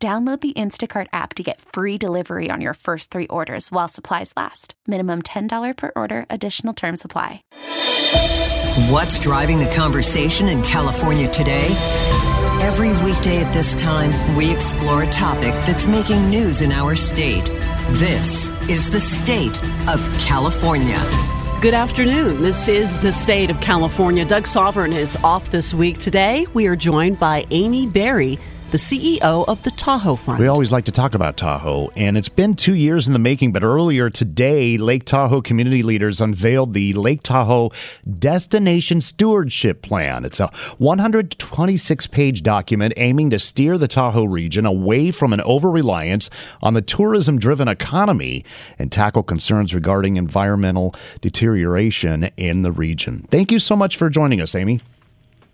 Download the Instacart app to get free delivery on your first three orders while supplies last. Minimum $10 per order, additional term supply. What's driving the conversation in California today? Every weekday at this time, we explore a topic that's making news in our state. This is the state of California. Good afternoon. This is the state of California. Doug Sovern is off this week. Today, we are joined by Amy Berry the CEO of the Tahoe Fund. We always like to talk about Tahoe, and it's been two years in the making, but earlier today, Lake Tahoe community leaders unveiled the Lake Tahoe Destination Stewardship Plan. It's a 126 page document aiming to steer the Tahoe region away from an over reliance on the tourism driven economy and tackle concerns regarding environmental deterioration in the region. Thank you so much for joining us, Amy.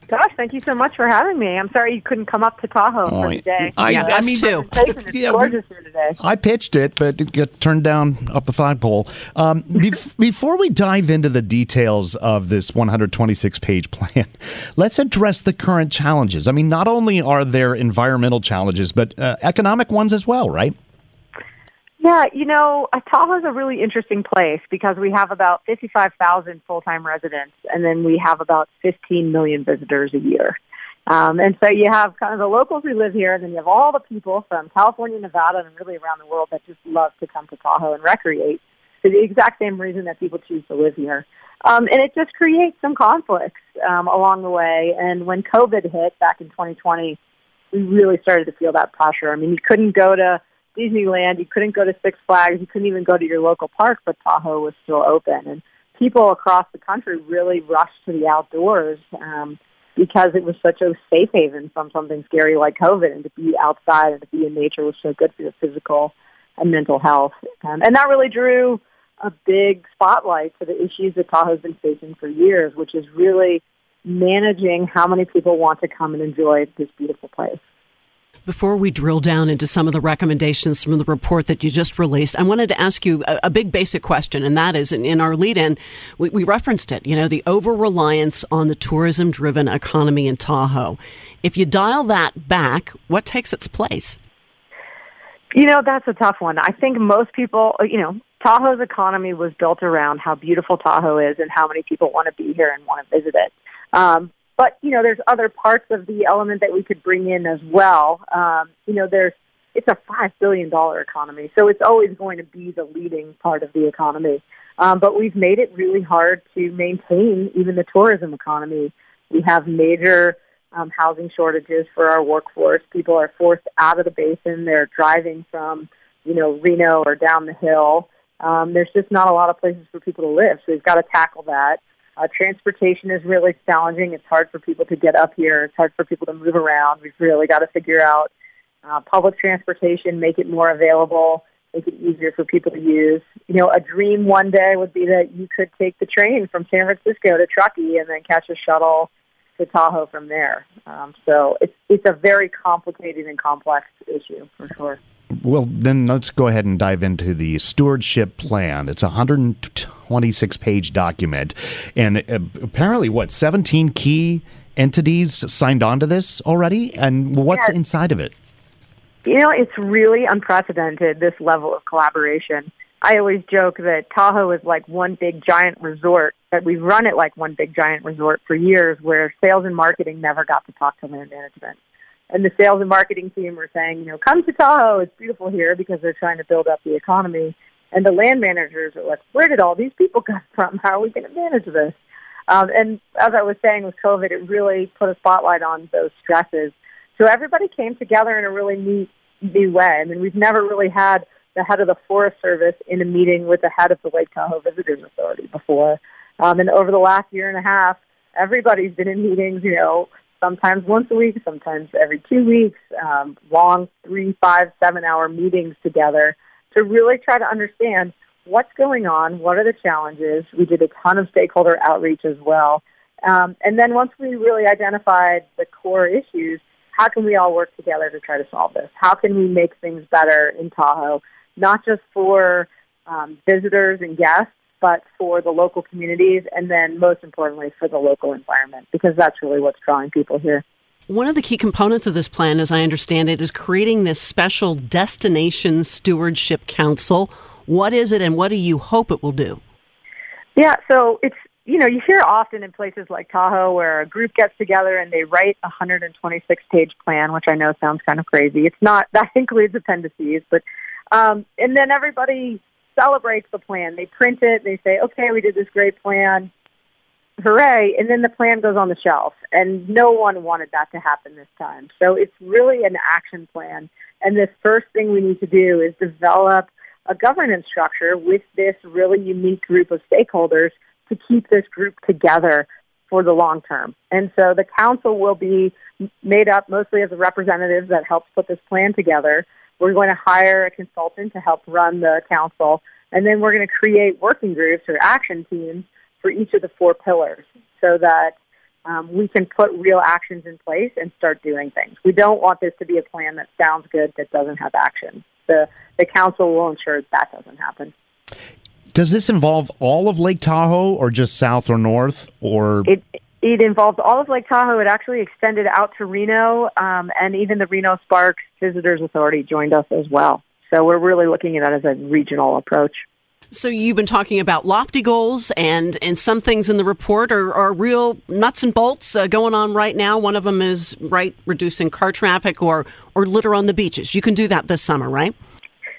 Gosh, thank you so much for having me. I'm sorry you couldn't come up to Tahoe oh, for today. I, yeah, I mean, too. It's yeah, gorgeous here today. I pitched it, but it got turned down up the flagpole. Um, before we dive into the details of this 126 page plan, let's address the current challenges. I mean, not only are there environmental challenges, but uh, economic ones as well, right? Yeah, you know, Tahoe is a really interesting place because we have about 55,000 full time residents, and then we have about 15 million visitors a year. Um, and so you have kind of the locals who live here, and then you have all the people from California, Nevada, and really around the world that just love to come to Tahoe and recreate for the exact same reason that people choose to live here. Um, and it just creates some conflicts um, along the way. And when COVID hit back in 2020, we really started to feel that pressure. I mean, you couldn't go to Disneyland. You couldn't go to Six Flags. You couldn't even go to your local park, but Tahoe was still open. And people across the country really rushed to the outdoors um, because it was such a safe haven from something scary like COVID. And to be outside and to be in nature was so good for your physical and mental health. Um, and that really drew a big spotlight to the issues that Tahoe's been facing for years, which is really managing how many people want to come and enjoy this beautiful place. Before we drill down into some of the recommendations from the report that you just released, I wanted to ask you a, a big basic question, and that is in, in our lead in, we, we referenced it, you know, the over reliance on the tourism driven economy in Tahoe. If you dial that back, what takes its place? You know, that's a tough one. I think most people, you know, Tahoe's economy was built around how beautiful Tahoe is and how many people want to be here and want to visit it. Um, but you know, there's other parts of the element that we could bring in as well. Um, you know, there's it's a five billion dollar economy, so it's always going to be the leading part of the economy. Um, but we've made it really hard to maintain even the tourism economy. We have major um, housing shortages for our workforce. People are forced out of the basin. They're driving from, you know, Reno or down the hill. Um, there's just not a lot of places for people to live, so we've got to tackle that. Uh, transportation is really challenging. It's hard for people to get up here. It's hard for people to move around. We've really got to figure out uh, public transportation, make it more available, make it easier for people to use. You know, a dream one day would be that you could take the train from San Francisco to Truckee and then catch a shuttle to Tahoe from there. Um, so it's it's a very complicated and complex issue for sure. Well, then let's go ahead and dive into the stewardship plan. It's 100, 26 page document. And uh, apparently, what, 17 key entities signed on to this already? And what's inside of it? You know, it's really unprecedented, this level of collaboration. I always joke that Tahoe is like one big giant resort, that we've run it like one big giant resort for years where sales and marketing never got to talk to land management. And the sales and marketing team were saying, you know, come to Tahoe, it's beautiful here because they're trying to build up the economy. And the land managers are like, where did all these people come from? How are we going to manage this? Um, and as I was saying with COVID, it really put a spotlight on those stresses. So everybody came together in a really neat, new way. I mean, we've never really had the head of the Forest Service in a meeting with the head of the Lake Tahoe Visitors Authority before. Um, and over the last year and a half, everybody's been in meetings, you know, sometimes once a week, sometimes every two weeks, um, long three, five, seven hour meetings together to really try to understand what's going on, what are the challenges. We did a ton of stakeholder outreach as well. Um, and then once we really identified the core issues, how can we all work together to try to solve this? How can we make things better in Tahoe, not just for um, visitors and guests, but for the local communities, and then most importantly for the local environment, because that's really what's drawing people here. One of the key components of this plan, as I understand it, is creating this special Destination Stewardship Council. What is it, and what do you hope it will do? Yeah, so it's you know you hear often in places like Tahoe where a group gets together and they write a 126 page plan, which I know sounds kind of crazy. It's not that includes appendices, but um, and then everybody celebrates the plan. They print it. They say, okay, we did this great plan. Hooray. And then the plan goes on the shelf. And no one wanted that to happen this time. So it's really an action plan. And the first thing we need to do is develop a governance structure with this really unique group of stakeholders to keep this group together for the long term. And so the council will be made up mostly of the representatives that helps put this plan together. We're going to hire a consultant to help run the council, and then we're going to create working groups or action teams for each of the four pillars so that um, we can put real actions in place and start doing things. We don't want this to be a plan that sounds good that doesn't have action. The, the council will ensure that doesn't happen. Does this involve all of Lake Tahoe or just south or north or it it involved all of Lake Tahoe. It actually extended out to Reno, um, and even the Reno Sparks Visitors Authority joined us as well. So we're really looking at that as a regional approach. So you've been talking about lofty goals, and and some things in the report are, are real nuts and bolts uh, going on right now. One of them is right reducing car traffic or or litter on the beaches. You can do that this summer, right?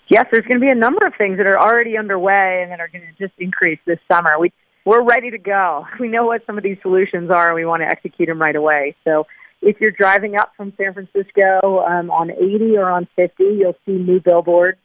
Yes, there's going to be a number of things that are already underway and that are going to just increase this summer. We we're ready to go. We know what some of these solutions are, and we want to execute them right away. So if you're driving up from San Francisco um, on 80 or on 50, you'll see new billboards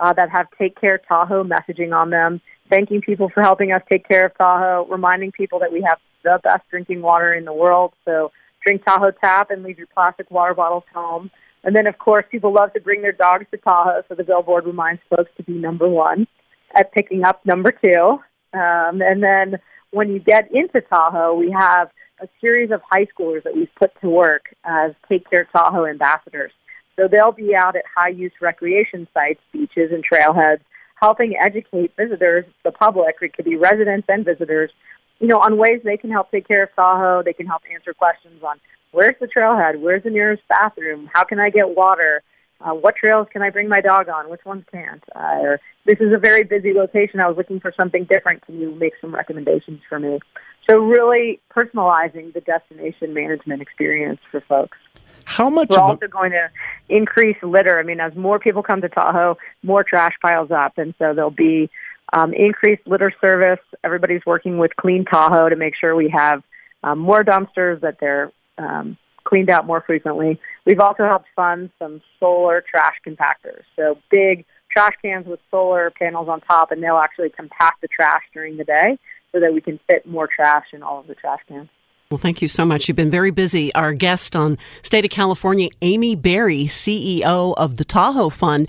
uh, that have Take Care Tahoe messaging on them, thanking people for helping us take care of Tahoe, reminding people that we have the best drinking water in the world. So drink Tahoe Tap and leave your plastic water bottles home. And then, of course, people love to bring their dogs to Tahoe, so the billboard reminds folks to be number one at picking up number two. Um, and then when you get into Tahoe, we have a series of high schoolers that we've put to work as Take Care Tahoe ambassadors. So they'll be out at high use recreation sites, beaches, and trailheads, helping educate visitors, the public, it could be residents and visitors, you know, on ways they can help take care of Tahoe. They can help answer questions on where's the trailhead, where's the nearest bathroom, how can I get water, uh, what trails can I bring my dog on? Which ones can't? Uh, or this is a very busy location. I was looking for something different. Can you make some recommendations for me? So really personalizing the destination management experience for folks. How much? We're also going to increase litter. I mean, as more people come to Tahoe, more trash piles up, and so there'll be um, increased litter service. Everybody's working with Clean Tahoe to make sure we have um, more dumpsters that they're um, cleaned out more frequently. We've also helped fund some solar trash compactors. So big trash cans with solar panels on top, and they'll actually compact the trash during the day so that we can fit more trash in all of the trash cans. Well, thank you so much. You've been very busy. Our guest on State of California, Amy Berry, CEO of the Tahoe Fund.